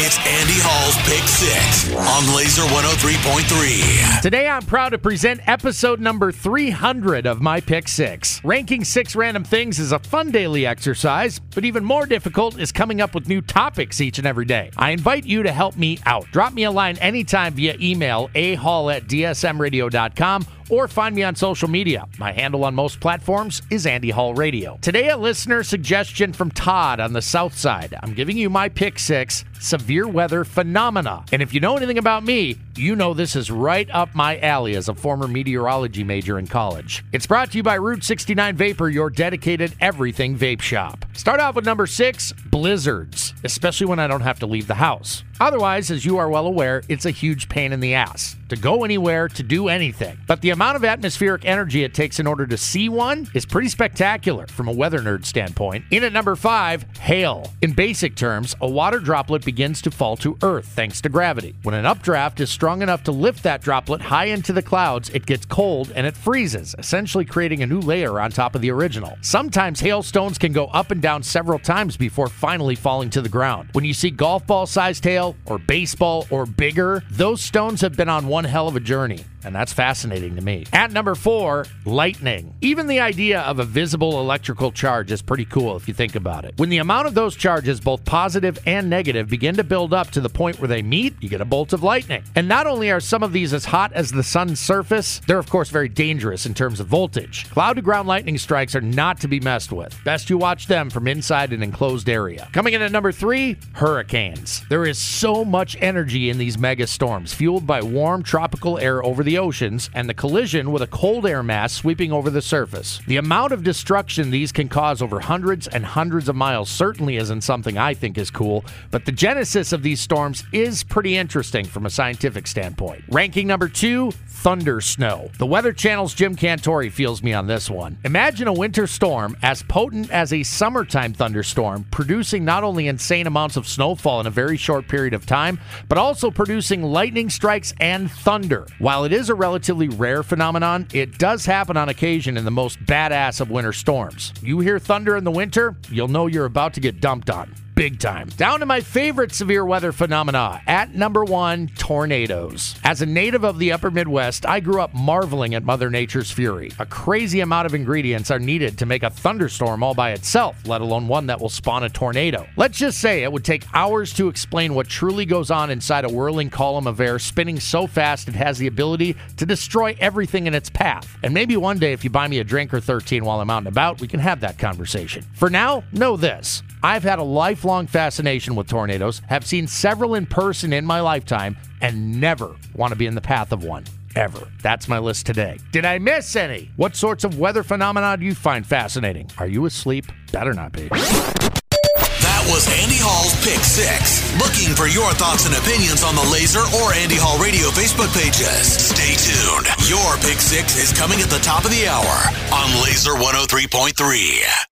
It's Andy Hall's Pick Six on Lazer 103.3. Today, I'm proud to present episode number 300 of my Pick Six. Ranking six random things is a fun daily exercise, but even more difficult is coming up with new topics each and every day. I invite you to help me out. Drop me a line anytime via email, ahall at dsmradio.com or find me on social media. My handle on most platforms is Andy Hall Radio. Today, a listener suggestion from Todd on the South Side. I'm giving you my pick six severe weather phenomena. And if you know anything about me, you know this is right up my alley as a former meteorology major in college. It's brought to you by Route 69 Vapor, your dedicated everything vape shop. Start off with number six blizzards, especially when I don't have to leave the house. Otherwise, as you are well aware, it's a huge pain in the ass to go anywhere, to do anything. But the amount of atmospheric energy it takes in order to see one is pretty spectacular from a weather nerd standpoint. In at number five, hail. In basic terms, a water droplet begins to fall to Earth thanks to gravity. When an updraft is strong enough to lift that droplet high into the clouds, it gets cold and it freezes, essentially creating a new layer on top of the original. Sometimes hailstones can go up and down several times before finally falling to the ground. When you see golf ball sized hail or baseball or bigger, those stones have been on one hell of a journey. And that's fascinating to me. At number four, lightning. Even the idea of a visible electrical charge is pretty cool if you think about it. When the amount of those charges, both positive and negative, begin to build up to the point where they meet, you get a bolt of lightning. And not only are some of these as hot as the sun's surface, they're of course very dangerous in terms of voltage. Cloud to ground lightning strikes are not to be messed with. Best you watch them from inside an enclosed area. Coming in at number three, hurricanes. There is so much energy in these mega storms, fueled by warm tropical air over the oceans and the collision with a cold air mass sweeping over the surface. The amount of destruction these can cause over hundreds and hundreds of miles certainly isn't something I think is cool, but the genesis of these storms is pretty interesting from a scientific standpoint. Ranking number two, thunder snow. The Weather Channel's Jim Cantore feels me on this one. Imagine a winter storm as potent as a summertime thunderstorm, producing not only insane amounts of snowfall in a very short period of time, but also producing lightning strikes and thunder. While it is a relatively rare phenomenon, it does happen on occasion in the most badass of winter storms. You hear thunder in the winter, you'll know you're about to get dumped on big time. Down to my favorite severe weather phenomena. At number one, tornadoes. As a native of the upper Midwest, I grew up marveling at Mother Nature's fury. A crazy amount of ingredients are needed to make a thunderstorm all by itself, let alone one that will spawn a tornado. Let's just say it would take hours to explain what truly goes on inside a whirling column of air spinning so fast it has the ability to destroy everything in its path. And maybe one day, if you buy me a drink or 13 while I'm out and about, we can have that conversation. For now, know this. I've had a lifelong fascination with tornadoes, have seen several in person in my lifetime, and never want to be in the path of one. Ever. That's my list today. Did I miss any? What sorts of weather phenomena do you find fascinating? Are you asleep? Better not be. That was Andy Hall's Pick Six. Looking for your thoughts and opinions on the Lazer or Andy Hall Radio Facebook pages. Stay tuned. Your Pick Six is coming at the top of the hour on Lazer 103.3.